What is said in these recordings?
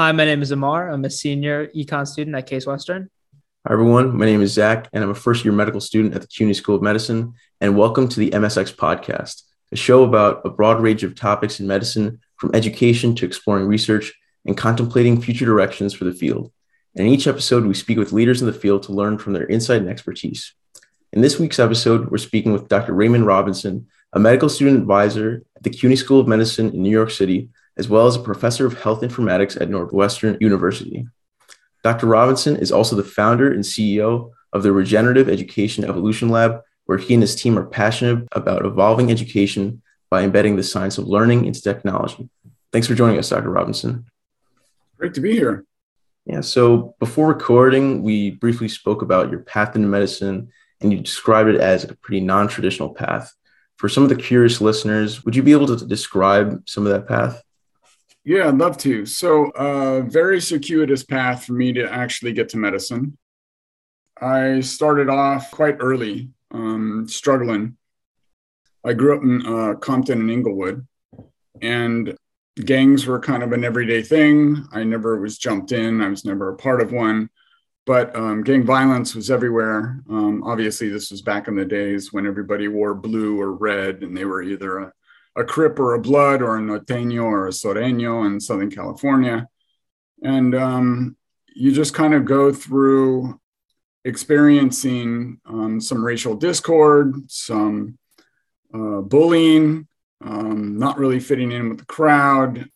Hi, my name is Amar. I'm a senior econ student at Case Western. Hi, everyone. My name is Zach, and I'm a first year medical student at the CUNY School of Medicine. And welcome to the MSX podcast, a show about a broad range of topics in medicine, from education to exploring research and contemplating future directions for the field. And in each episode, we speak with leaders in the field to learn from their insight and expertise. In this week's episode, we're speaking with Dr. Raymond Robinson, a medical student advisor at the CUNY School of Medicine in New York City, as well as a professor of health informatics at Northwestern University. Dr. Robinson is also the founder and CEO of the Regenerative Education Evolution Lab, where he and his team are passionate about evolving education by embedding the science of learning into technology. Thanks for joining us, Dr. Robinson. Great to be here. Yeah, so before recording, we briefly spoke about your path into medicine, and you described it as a pretty non traditional path. For some of the curious listeners, would you be able to describe some of that path? Yeah, I'd love to. So, a uh, very circuitous path for me to actually get to medicine. I started off quite early, um, struggling. I grew up in uh, Compton and Inglewood, and gangs were kind of an everyday thing. I never was jumped in, I was never a part of one, but um, gang violence was everywhere. Um, obviously, this was back in the days when everybody wore blue or red, and they were either a a Crip or a Blood or a Norteño or a Sureño in Southern California. And um, you just kind of go through experiencing um, some racial discord, some uh, bullying, um, not really fitting in with the crowd,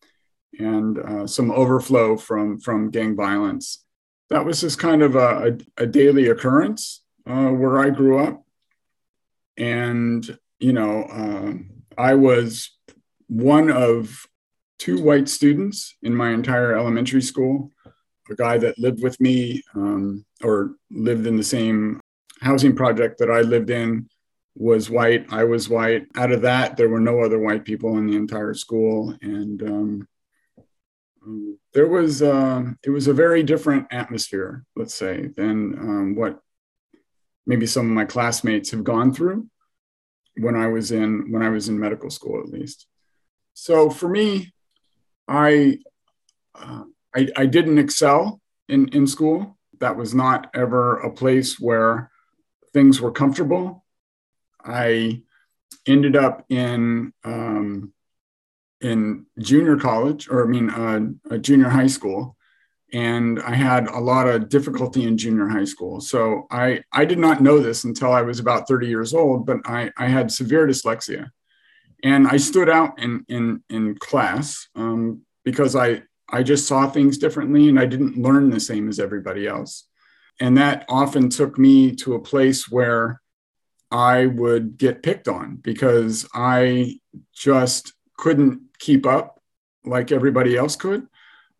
and uh, some overflow from, from gang violence. That was just kind of a, a, a daily occurrence uh, where I grew up. And, you know, uh, I was one of two white students in my entire elementary school. A guy that lived with me um, or lived in the same housing project that I lived in was white. I was white. Out of that, there were no other white people in the entire school, and um, there was uh, it was a very different atmosphere, let's say, than um, what maybe some of my classmates have gone through when I was in when I was in medical school at least. So for me, I uh, I, I didn't excel in in school. That was not ever a place where things were comfortable. I ended up in um, in junior college, or I mean, uh, a junior high school, and I had a lot of difficulty in junior high school. So I, I did not know this until I was about 30 years old, but I, I had severe dyslexia. And I stood out in, in, in class um, because I, I just saw things differently and I didn't learn the same as everybody else. And that often took me to a place where I would get picked on because I just couldn't keep up like everybody else could.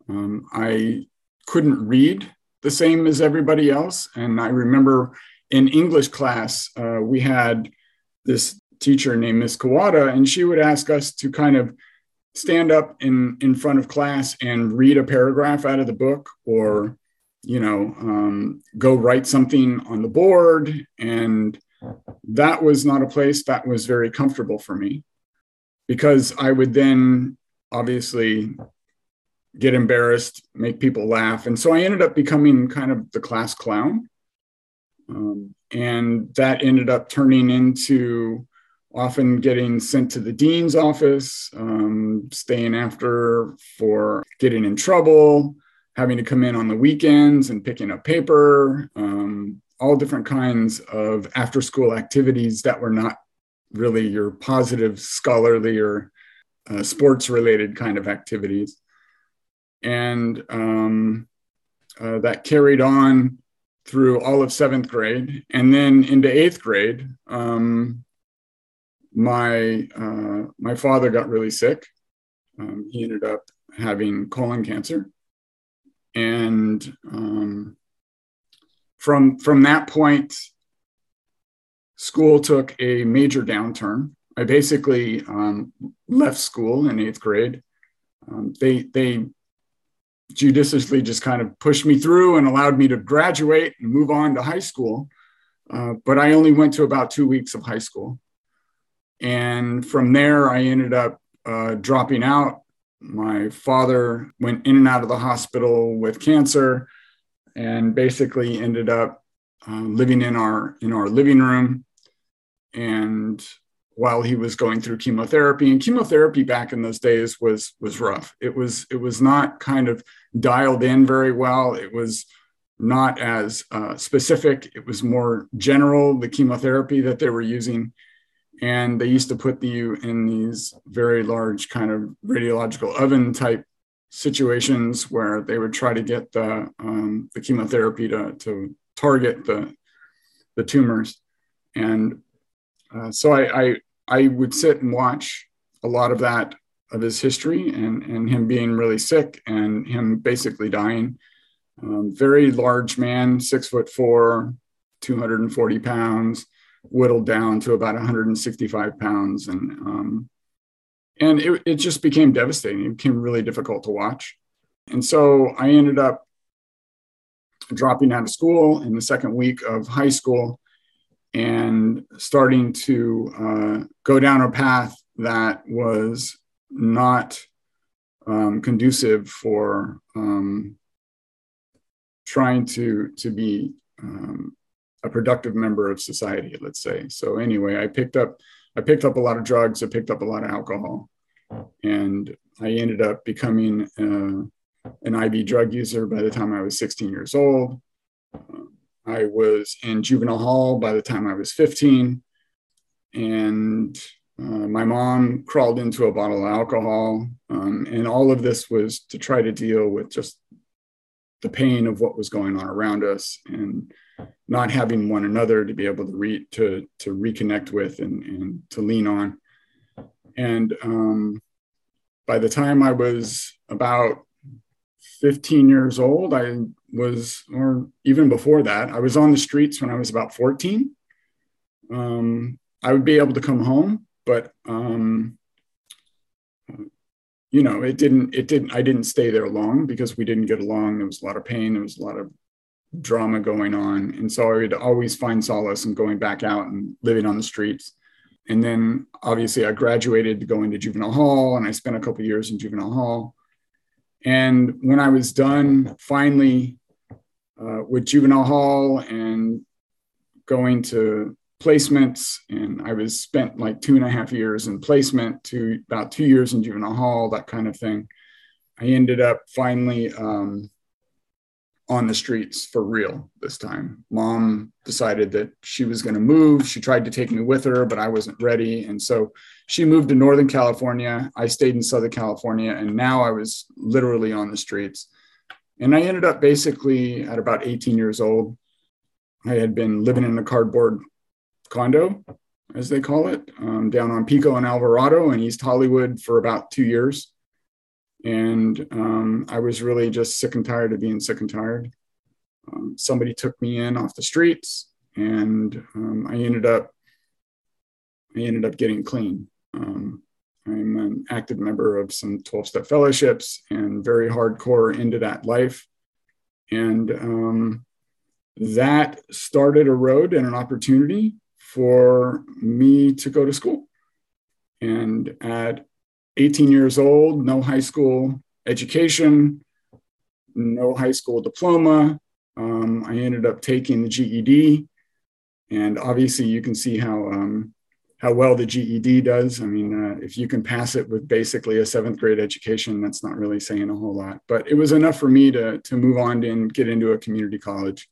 Um, I couldn't read the same as everybody else. And I remember in English class, uh, we had this teacher named Miss Kawada, and she would ask us to kind of stand up in, in front of class and read a paragraph out of the book or, you know, um, go write something on the board. And that was not a place that was very comfortable for me because I would then obviously get embarrassed, make people laugh. And so I ended up becoming kind of the class clown. Um, and that ended up turning into often getting sent to the dean's office, um, staying after for getting in trouble, having to come in on the weekends and picking up paper, um, all different kinds of after school activities that were not really your positive scholarly or uh, sports related kind of activities and um, uh, that carried on through all of seventh grade, and then into eighth grade. Um, my uh, my father got really sick. Um, he ended up having colon cancer, and um, from from that point, school took a major downturn. I basically um, left school in eighth grade. Um, they they judiciously just kind of pushed me through and allowed me to graduate and move on to high school. Uh, but I only went to about two weeks of high school. And from there, I ended up uh, dropping out my father went in and out of the hospital with cancer and basically ended up uh, living in our in our living room and while he was going through chemotherapy. And chemotherapy back in those days was was rough. It was it was not kind of dialed in very well. It was not as uh, specific. It was more general the chemotherapy that they were using. And they used to put you in these very large kind of radiological oven type situations where they would try to get the um, the chemotherapy to to target the the tumors. And uh, so I, I, I would sit and watch a lot of that of his history and and him being really sick and him basically dying. Um, very large man, six foot four, 240 pounds, whittled down to about 165 pounds, and um, and it, it just became devastating. It became really difficult to watch, and so I ended up dropping out of school in the second week of high school and starting to uh, go down a path that was not um, conducive for um, trying to to be um, a productive member of society let's say. So anyway i picked up i picked up a lot of drugs i picked up a lot of alcohol and i ended up becoming uh, an iv drug user by the time i was 16 years old I was in juvenile hall by the time I was 15. And uh, my mom crawled into a bottle of alcohol. Um, and all of this was to try to deal with just the pain of what was going on around us and not having one another to be able to re- to, to reconnect with and, and to lean on. And um, by the time I was about 15 years old, I was, or even before that, I was on the streets when I was about 14. Um, I would be able to come home, but um, you know, it didn't, it didn't, I didn't stay there long because we didn't get along. There was a lot of pain. There was a lot of drama going on. And so I would always find solace in going back out and living on the streets. And then obviously I graduated going to juvenile hall and I spent a couple years in juvenile hall. And when I was done finally uh, with juvenile hall and going to placements, and I was spent like two and a half years in placement to about two years in juvenile hall, that kind of thing. I ended up finally um, on the streets for real this time. Mom decided that she was going to move. She tried to take me with her, but I wasn't ready. And so she moved to Northern California. I stayed in Southern California. And now I was literally on the streets. And I ended up basically at about 18 years old. I had been living in a cardboard condo, as they call it, um, down on Pico and Alvarado in East Hollywood for about two years and um, I was really just sick and tired of being sick and tired. Um, somebody took me in off the streets, and um, I ended up I ended up getting clean. Um, I'm an active member of some 12 step fellowships and very hardcore into that life. And um, that started a road and an opportunity for me to go to school. And at 18 years old, no high school education, no high school diploma. Um, I ended up taking the GED, and obviously you can see how um, how well the GED does. I mean, uh, if you can pass it with basically a seventh grade education, that's not really saying a whole lot. But it was enough for me to to move on and get into a community college,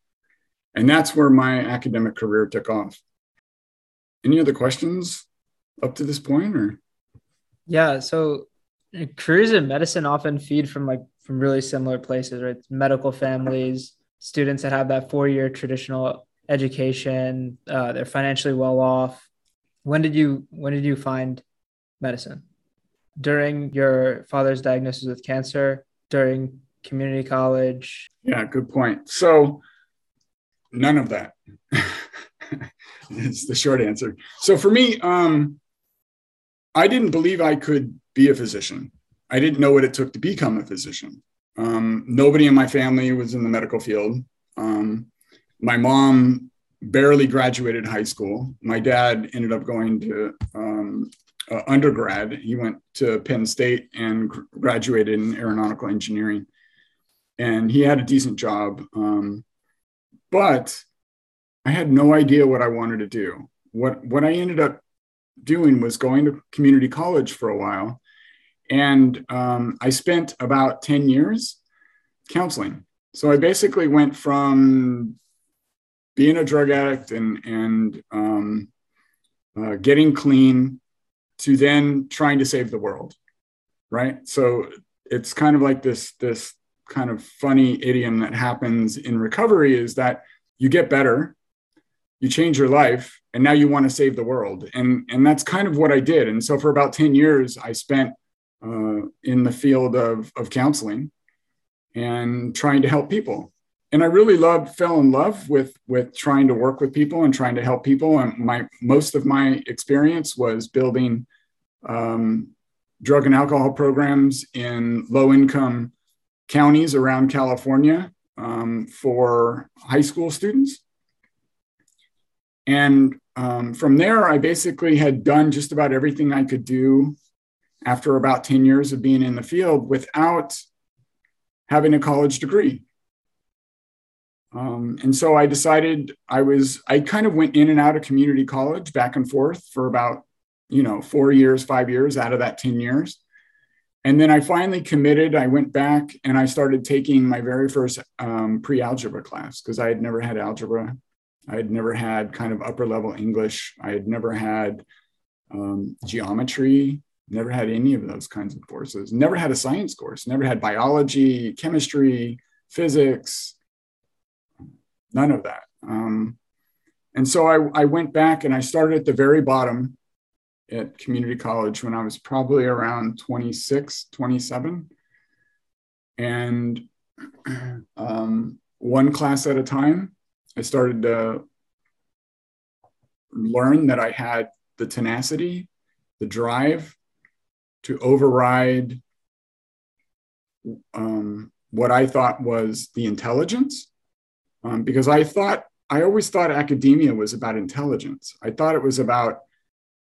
and that's where my academic career took off. Any other questions up to this point, or? Yeah. So careers in medicine often feed from like from really similar places, right? Medical families, students that have that four year traditional education, uh, they're financially well off. When did you when did you find medicine? During your father's diagnosis with cancer, during community college? Yeah, good point. So none of that. is the short answer. So for me, um, I didn't believe I could be a physician. I didn't know what it took to become a physician. Um, nobody in my family was in the medical field. Um, my mom barely graduated high school. My dad ended up going to um, uh, undergrad. He went to Penn State and gr- graduated in aeronautical engineering, and he had a decent job. Um, but I had no idea what I wanted to do. What what I ended up doing was going to community college for a while, and um, I spent about ten years counseling. So I basically went from being a drug addict and and um, uh, getting clean to then trying to save the world right so it's kind of like this this kind of funny idiom that happens in recovery is that you get better you change your life and now you want to save the world and and that's kind of what i did and so for about 10 years i spent uh, in the field of, of counseling and trying to help people and I really loved, fell in love with with trying to work with people and trying to help people. And my most of my experience was building um, drug and alcohol programs in low income counties around California um, for high school students. And um, from there, I basically had done just about everything I could do after about 10 years of being in the field without having a college degree. Um, and so I decided I was, I kind of went in and out of community college back and forth for about, you know, four years, five years out of that 10 years. And then I finally committed. I went back and I started taking my very first um, pre algebra class because I had never had algebra. I had never had kind of upper level English. I had never had um, geometry, never had any of those kinds of courses, never had a science course, never had biology, chemistry, physics, none of that. Um, and so I, I went back and I started at the very bottom at community college when I was probably around 26, 27. And um, one class at a time, I started to learn that I had the tenacity, the drive to override um, what I thought was the intelligence um, because I thought I always thought academia was about intelligence. I thought it was about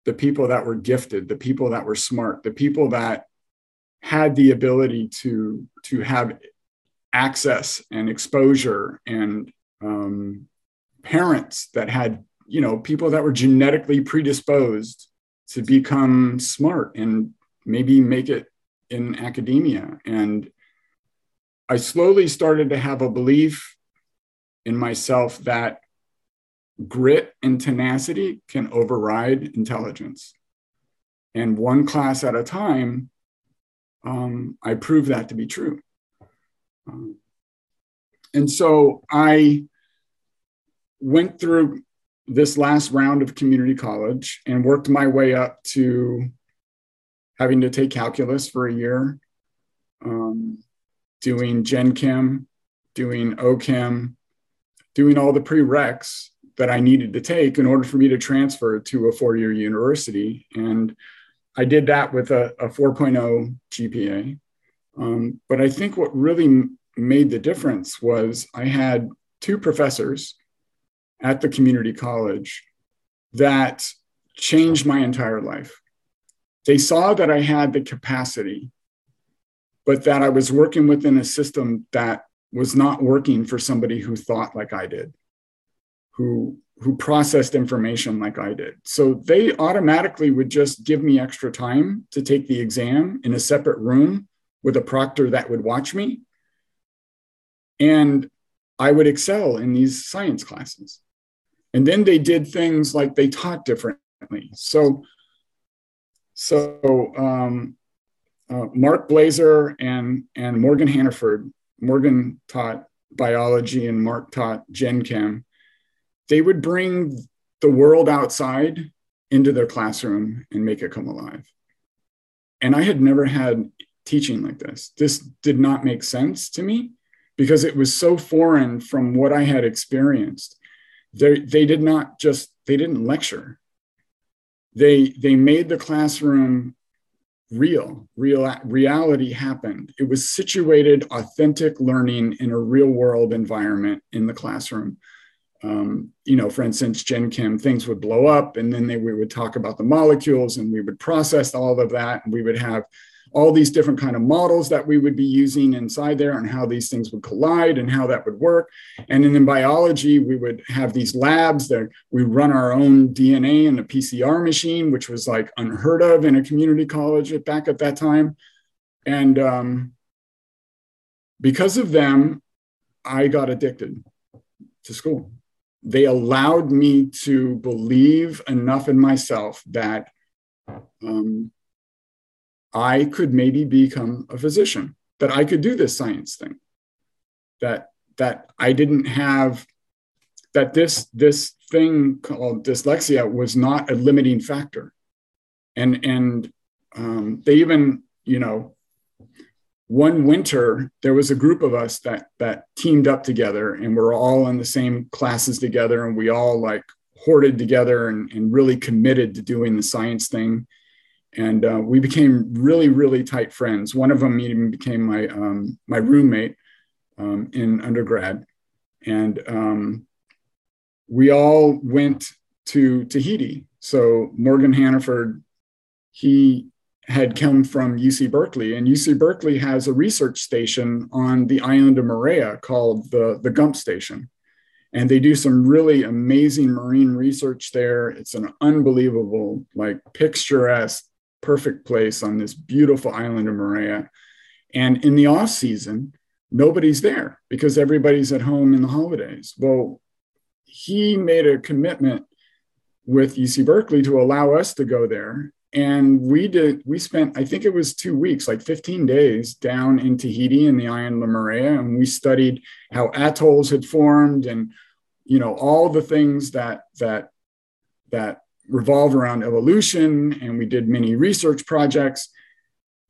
the people that were gifted, the people that were smart, the people that had the ability to to have access and exposure and um, parents that had you know people that were genetically predisposed to become smart and maybe make it in academia and i slowly started to have a belief in myself that grit and tenacity can override intelligence. And one class at a time, um, I proved that to be true. Um, and so I went through this last round of community college and worked my way up to having to take calculus for a year, um, doing Gen Chem, doing OChem, doing all the prereqs that I needed to take in order for me to transfer to a four year university. And I did that with a, a 4.0 GPA. Um, but I think what really made the difference was I had two professors at the community college that changed my entire life. They saw that I had the capacity, but that I was working within a system that was not working for somebody who thought like I did, who who processed information like I did. So they automatically would just give me extra time to take the exam in a separate room with a proctor that would watch me. And I would excel in these science classes. And then they did things like they taught differently. So, so um, uh, Mark Blazer and, and Morgan Hannaford Morgan taught biology and Mark taught Gen Chem, they would bring the world outside into their classroom and make it come alive. And I had never had teaching like this. This did not make sense to me because it was so foreign from what I had experienced. They, they did not just, they didn't lecture. They, they made the classroom real real reality happened it was situated authentic learning in a real world environment in the classroom um, you know, for instance, Gen Chem, things would blow up, and then they, we would talk about the molecules, and we would process all of that, and we would have all these different kind of models that we would be using inside there, and how these things would collide, and how that would work. And then in biology, we would have these labs that we run our own DNA in a PCR machine, which was like unheard of in a community college back at that time. And um, because of them, I got addicted to school they allowed me to believe enough in myself that um, I could maybe become a physician, that I could do this science thing, that that I didn't have that this this thing called dyslexia was not a limiting factor, and and um, they even you know one winter there was a group of us that that teamed up together and we're all in the same classes together and we all like hoarded together and, and really committed to doing the science thing and uh, we became really really tight friends one of them even became my um, my roommate um, in undergrad and um, we all went to tahiti so morgan hannaford he had come from UC Berkeley, and UC Berkeley has a research station on the island of Moorea called the, the Gump Station. And they do some really amazing marine research there. It's an unbelievable, like picturesque, perfect place on this beautiful island of Moorea. And in the off season, nobody's there because everybody's at home in the holidays. Well, he made a commitment with UC Berkeley to allow us to go there and we did we spent i think it was two weeks like 15 days down in tahiti in the island of Moorea, and we studied how atolls had formed and you know all the things that that that revolve around evolution and we did many research projects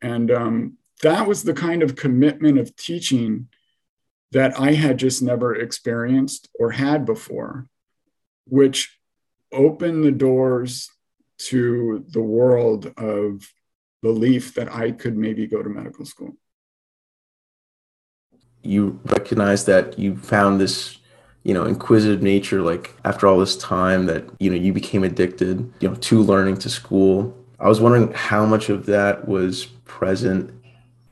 and um, that was the kind of commitment of teaching that i had just never experienced or had before which opened the doors to the world of belief that I could maybe go to medical school. You recognize that you found this, you know, inquisitive nature, like after all this time that, you know, you became addicted, you know, to learning to school. I was wondering how much of that was present,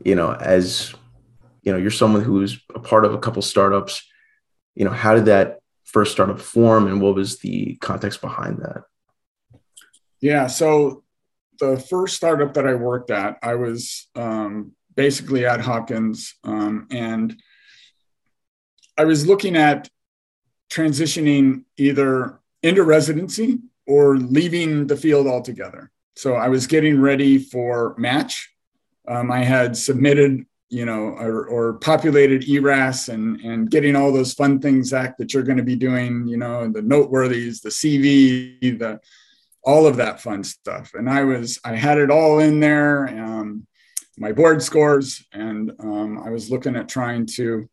you know, as, you know, you're someone who's a part of a couple startups, you know, how did that first startup form and what was the context behind that? Yeah. So the first startup that I worked at, I was um, basically at Hopkins, um, and I was looking at transitioning either into residency or leaving the field altogether. So I was getting ready for match. Um, I had submitted, you know, or, or, populated ERAS and and getting all those fun things, Zach, that you're going to be doing, you know, the noteworthies, the CV, the all of that fun stuff. And I was, I had it all in there, um, my board scores, and um, I was looking at trying to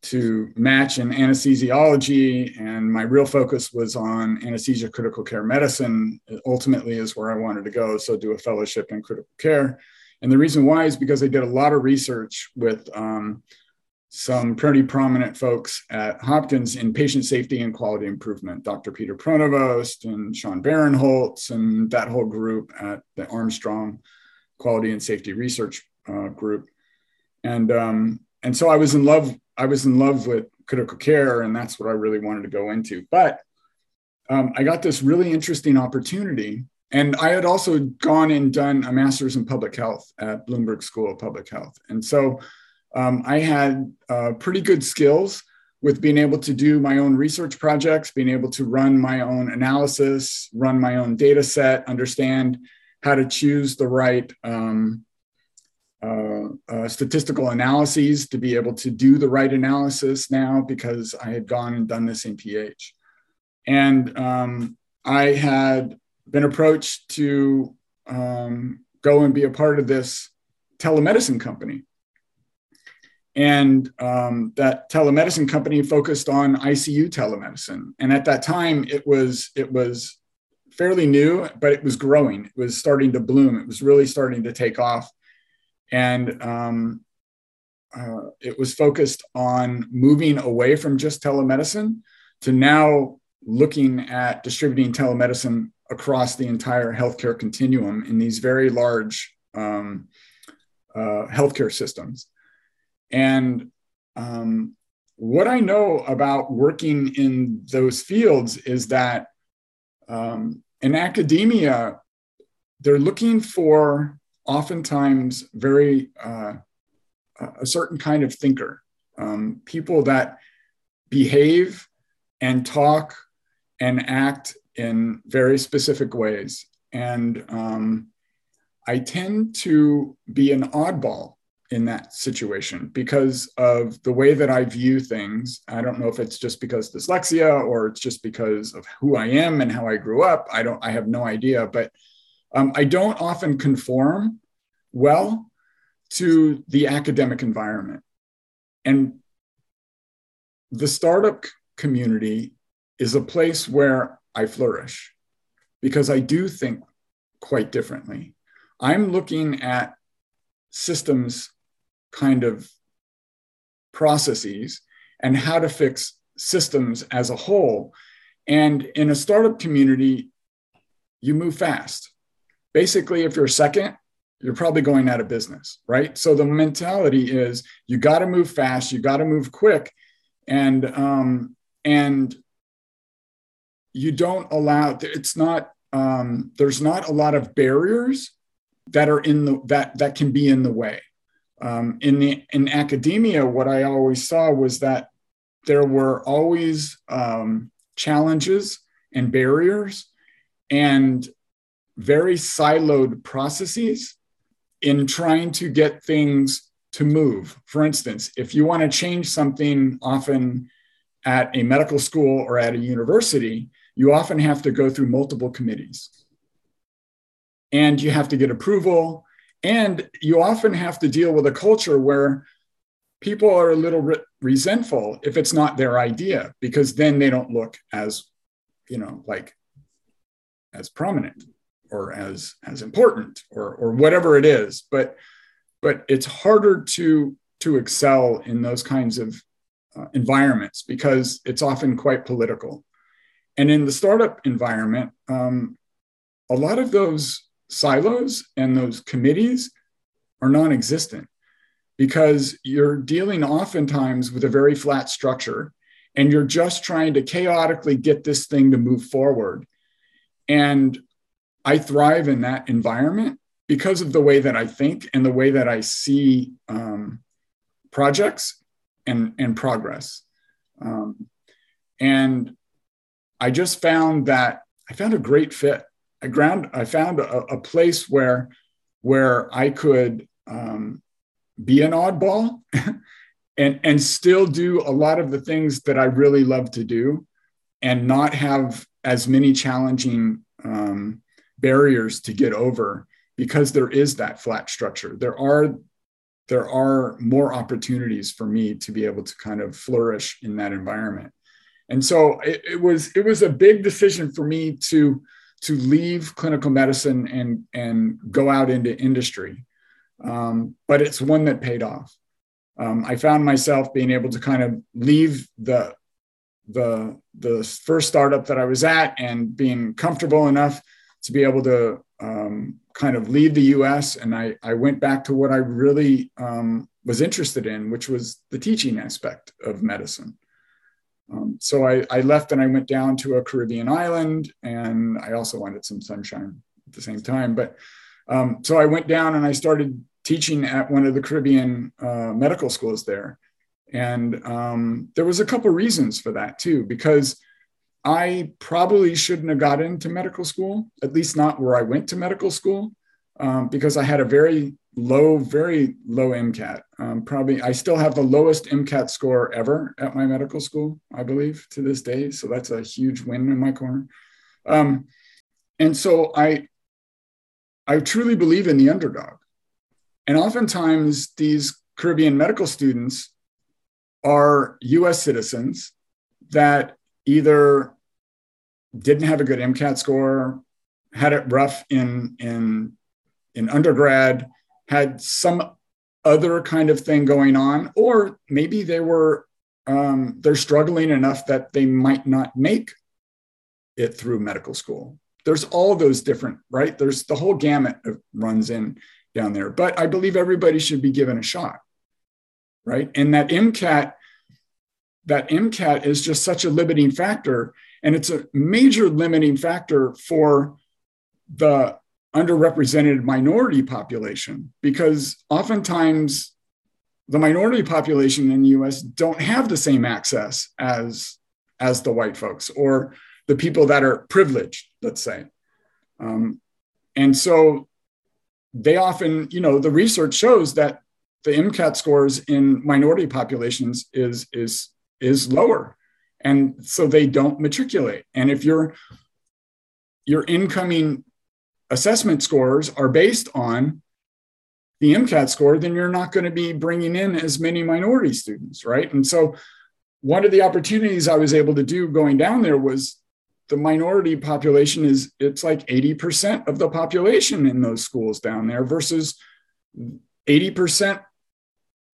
to match in anesthesiology. And my real focus was on anesthesia critical care medicine. It ultimately, is where I wanted to go. So do a fellowship in critical care. And the reason why is because I did a lot of research with um, some pretty prominent folks at Hopkins in patient safety and quality improvement, Dr. Peter Pronovost and Sean Berenholtz and that whole group at the Armstrong Quality and Safety Research uh, Group. And, um, and so I was in love, I was in love with critical care and that's what I really wanted to go into. But um, I got this really interesting opportunity and I had also gone and done a master's in public health at Bloomberg School of Public Health. And so um, I had uh, pretty good skills with being able to do my own research projects, being able to run my own analysis, run my own data set, understand how to choose the right um, statistical analyses to be able to do the right analysis now because I had gone and done this MPH. And um, I had been approached to um, go and be a part of this telemedicine company and um, that telemedicine company focused on ICU telemedicine. And at that time, it was it was fairly new, but it was growing. It was starting to bloom. It was really starting to take off, and um, uh, it was focused on moving away from just telemedicine to now looking at distributing telemedicine across the entire healthcare continuum in these very large um, uh, healthcare systems. And um, what I know about working in those fields is that um, in academia, they're looking for oftentimes very uh, a certain kind of thinker, um, people that behave and talk and act in very specific ways. And um, I tend to be an oddball in that situation because of the way that I view things. I don't know if it's just because dyslexia or it's just because of who I am and how I grew up. I don't, I have no idea, but um, I don't often conform well to the academic environment. And the startup community is a place where I flourish because I do think quite differently. I'm looking at systems kind of processes and how to fix systems as a whole. And in a startup community, you move fast. Basically, if you're second, you're probably going out of business, right? So the mentality is you got to move fast, you got to move quick, and um, and you don't allow. It's not. Um, there's not a lot of barriers that are in the that that can be in the way. Um, in the in academia, what I always saw was that there were always um, challenges and barriers and very siloed processes in trying to get things to move. For instance, if you want to change something often at a medical school or at a university, you often have to go through multiple committees. And you have to get approval and you often have to deal with a culture where people are a little re- resentful if it's not their idea, because then they don't look as, you know, like as prominent or as as important or or whatever it is. But but it's harder to to excel in those kinds of uh, environments because it's often quite political. And in the startup environment, um, a lot of those silos and those committees are non existent because you're dealing oftentimes with a very flat structure and you're just trying to chaotically get this thing to move forward. And I thrive in that environment because of the way that I think and the way that I see um, projects and, and progress. Um, and I just found that I found a great fit I ground I found a, a place where where I could um, be an oddball and and still do a lot of the things that I really love to do and not have as many challenging um, barriers to get over because there is that flat structure. There are there are more opportunities for me to be able to kind of flourish in that environment. And so it, it was it was a big decision for me to to leave clinical medicine and and go out into industry um, but it's one that paid off um, i found myself being able to kind of leave the the the first startup that i was at and being comfortable enough to be able to um, kind of leave the us and i i went back to what i really um, was interested in which was the teaching aspect of medicine um, so I, I, left and I went down to a Caribbean island, and I also wanted some sunshine at the same time. But um, so I went down and I started teaching at one of the Caribbean uh, medical schools there, and um, there was a couple reasons for that too, because I probably shouldn't have got into medical school, at least not where I went to medical school, um, because I had a very low, very low MCAT. Um, probably, I still have the lowest MCAT score ever at my medical school, I believe, to this day. So that's a huge win in my corner. Um, and so I, I truly believe in the underdog. And oftentimes, these Caribbean medical students are US citizens that either didn't have a good MCAT score, had it rough in, in, in undergrad, had some other kind of thing going on, or maybe they were um, they're struggling enough that they might not make it through medical school. There's all those different, right? There's the whole gamut of runs in down there. But I believe everybody should be given a shot, right? And that MCAT, that MCAT is just such a limiting factor, and it's a major limiting factor for the underrepresented minority population because oftentimes the minority population in the US don't have the same access as as the white folks or the people that are privileged let's say. Um, and so they often you know the research shows that the mcat scores in minority populations is is is lower and so they don't matriculate and if your your incoming assessment scores are based on the MCAT score, then you're not going to be bringing in as many minority students, right? And so, one of the opportunities I was able to do going down there was the minority population is it's like 80% of the population in those schools down there versus 80%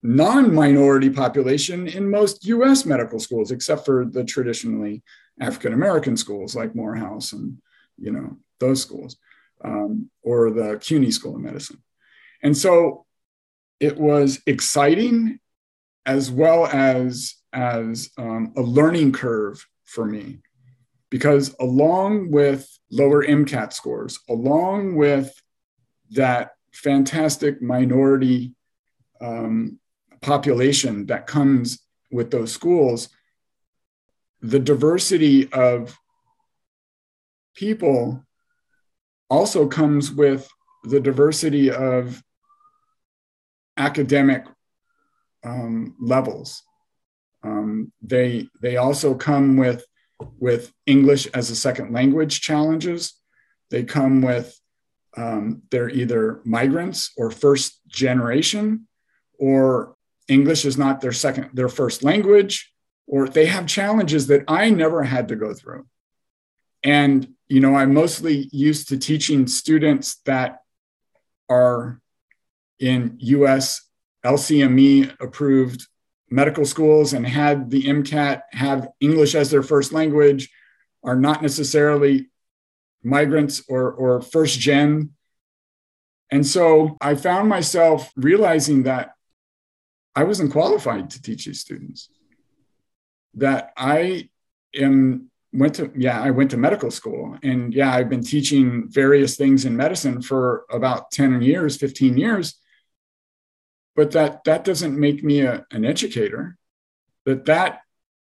non-minority population in most US medical schools except for the traditionally African American schools like Morehouse and you know those schools um, or the CUNY School of Medicine. And so it was exciting as well as, as um, a learning curve for me because along with lower MCAT scores, along with that fantastic minority um, population that comes with those schools, the diversity of people also comes with the diversity of academic um, levels. Um, they they also come with with English as a second language challenges. They come with um, they're either migrants or first generation, or English is not their second their first language, or they have challenges that I never had to go through. And you know, I'm mostly used to teaching students that are in US LCME approved medical schools and had the MCAT, have English as their first language, are not necessarily migrants or, or first gen. And so I found myself realizing that I wasn't qualified to teach these students, that I am went to yeah i went to medical school and yeah i've been teaching various things in medicine for about 10 years 15 years. But that that doesn't make me a, an educator. That that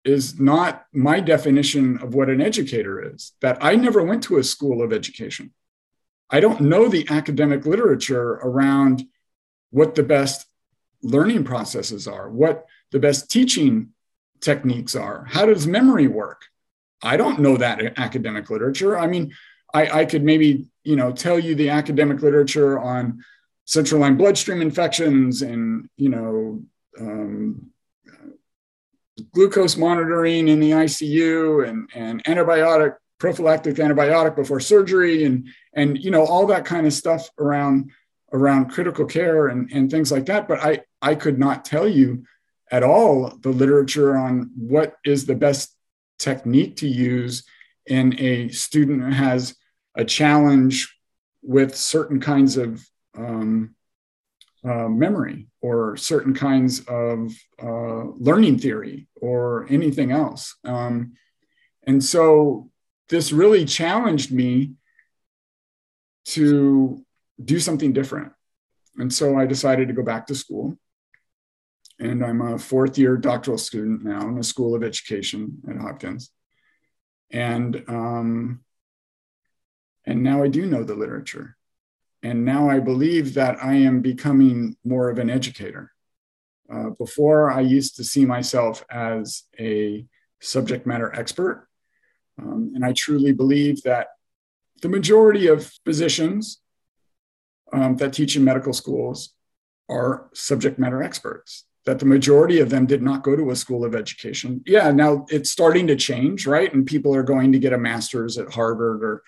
is not my definition of what an educator is. That i never went to a school of education. I don't know the academic literature around what the best learning processes are what the best teaching techniques are how does memory work I don't know that academic literature. I mean, I, I could maybe you know tell you the academic literature on central line bloodstream infections and you know um, glucose monitoring in the ICU and, and antibiotic prophylactic antibiotic before surgery and and you know all that kind of stuff around around critical care and, and things like that but i i could not tell you at all the literature on what is the best technique to use in a student who has a challenge with certain kinds of um, uh, memory or certain kinds of uh, learning theory or anything else. Um, and so this really challenged me to do something different. And so I decided to go back to school and I'm a fourth year doctoral student now in the School of Education at Hopkins. And um, and now I do know the literature, and now I believe that I am becoming more of an educator. Uh, before, I used to see myself as a subject matter expert, um, and I truly believe that the majority of physicians um, that teach in medical schools are subject matter experts that the majority of them did not go to a school of education. Yeah, now it's starting to change, right? And people are going to get a master's at Harvard or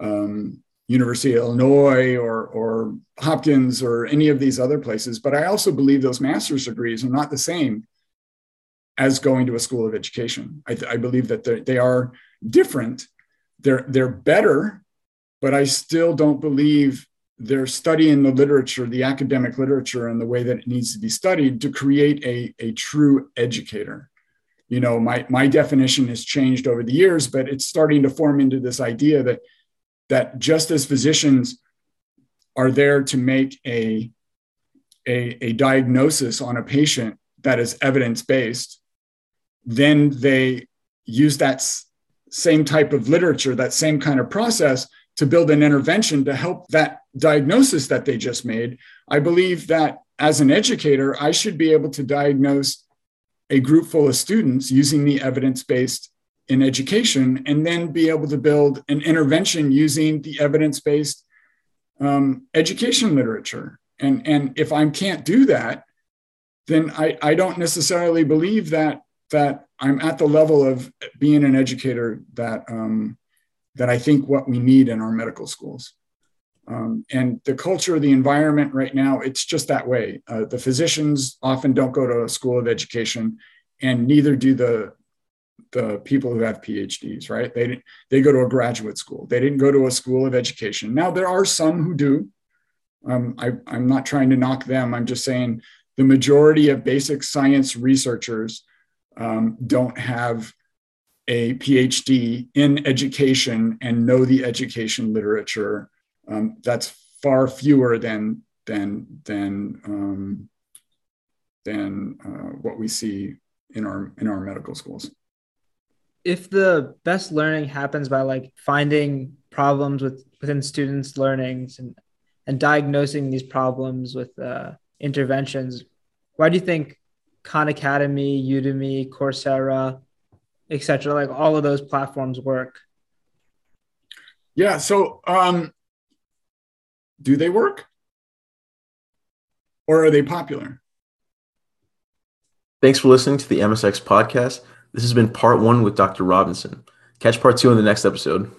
um, University of Illinois or, or Hopkins or any of these other places. But I also believe those master's degrees are not the same as going to a school of education. I, I believe that they are different. They're they're better, but I still don't believe they're studying the literature, the academic literature, and the way that it needs to be studied to create a, a true educator. You know, my, my definition has changed over the years, but it's starting to form into this idea that, that just as physicians are there to make a, a, a diagnosis on a patient that is evidence based, then they use that same type of literature, that same kind of process to build an intervention to help that diagnosis that they just made. I believe that as an educator, I should be able to diagnose a group full of students using the evidence based in education and then be able to build an intervention using the evidence based um, education literature. And, and if I can't do that, then I, I don't necessarily believe that that I'm at the level of being an educator that um, that I think what we need in our medical schools. Um, and the culture, the environment right now, it's just that way. Uh, the physicians often don't go to a school of education, and neither do the the people who have PhDs. Right? They they go to a graduate school. They didn't go to a school of education. Now there are some who do. Um, I, I'm not trying to knock them. I'm just saying the majority of basic science researchers um, don't have a PhD in education and know the education literature. Um, that's far fewer than than than um, than uh, what we see in our in our medical schools. If the best learning happens by like finding problems with within students' learnings and and diagnosing these problems with uh, interventions, why do you think Khan Academy, Udemy, Coursera, etc. Like all of those platforms work. Yeah. So, um, do they work, or are they popular? Thanks for listening to the MSX podcast. This has been part one with Dr. Robinson. Catch part two in the next episode.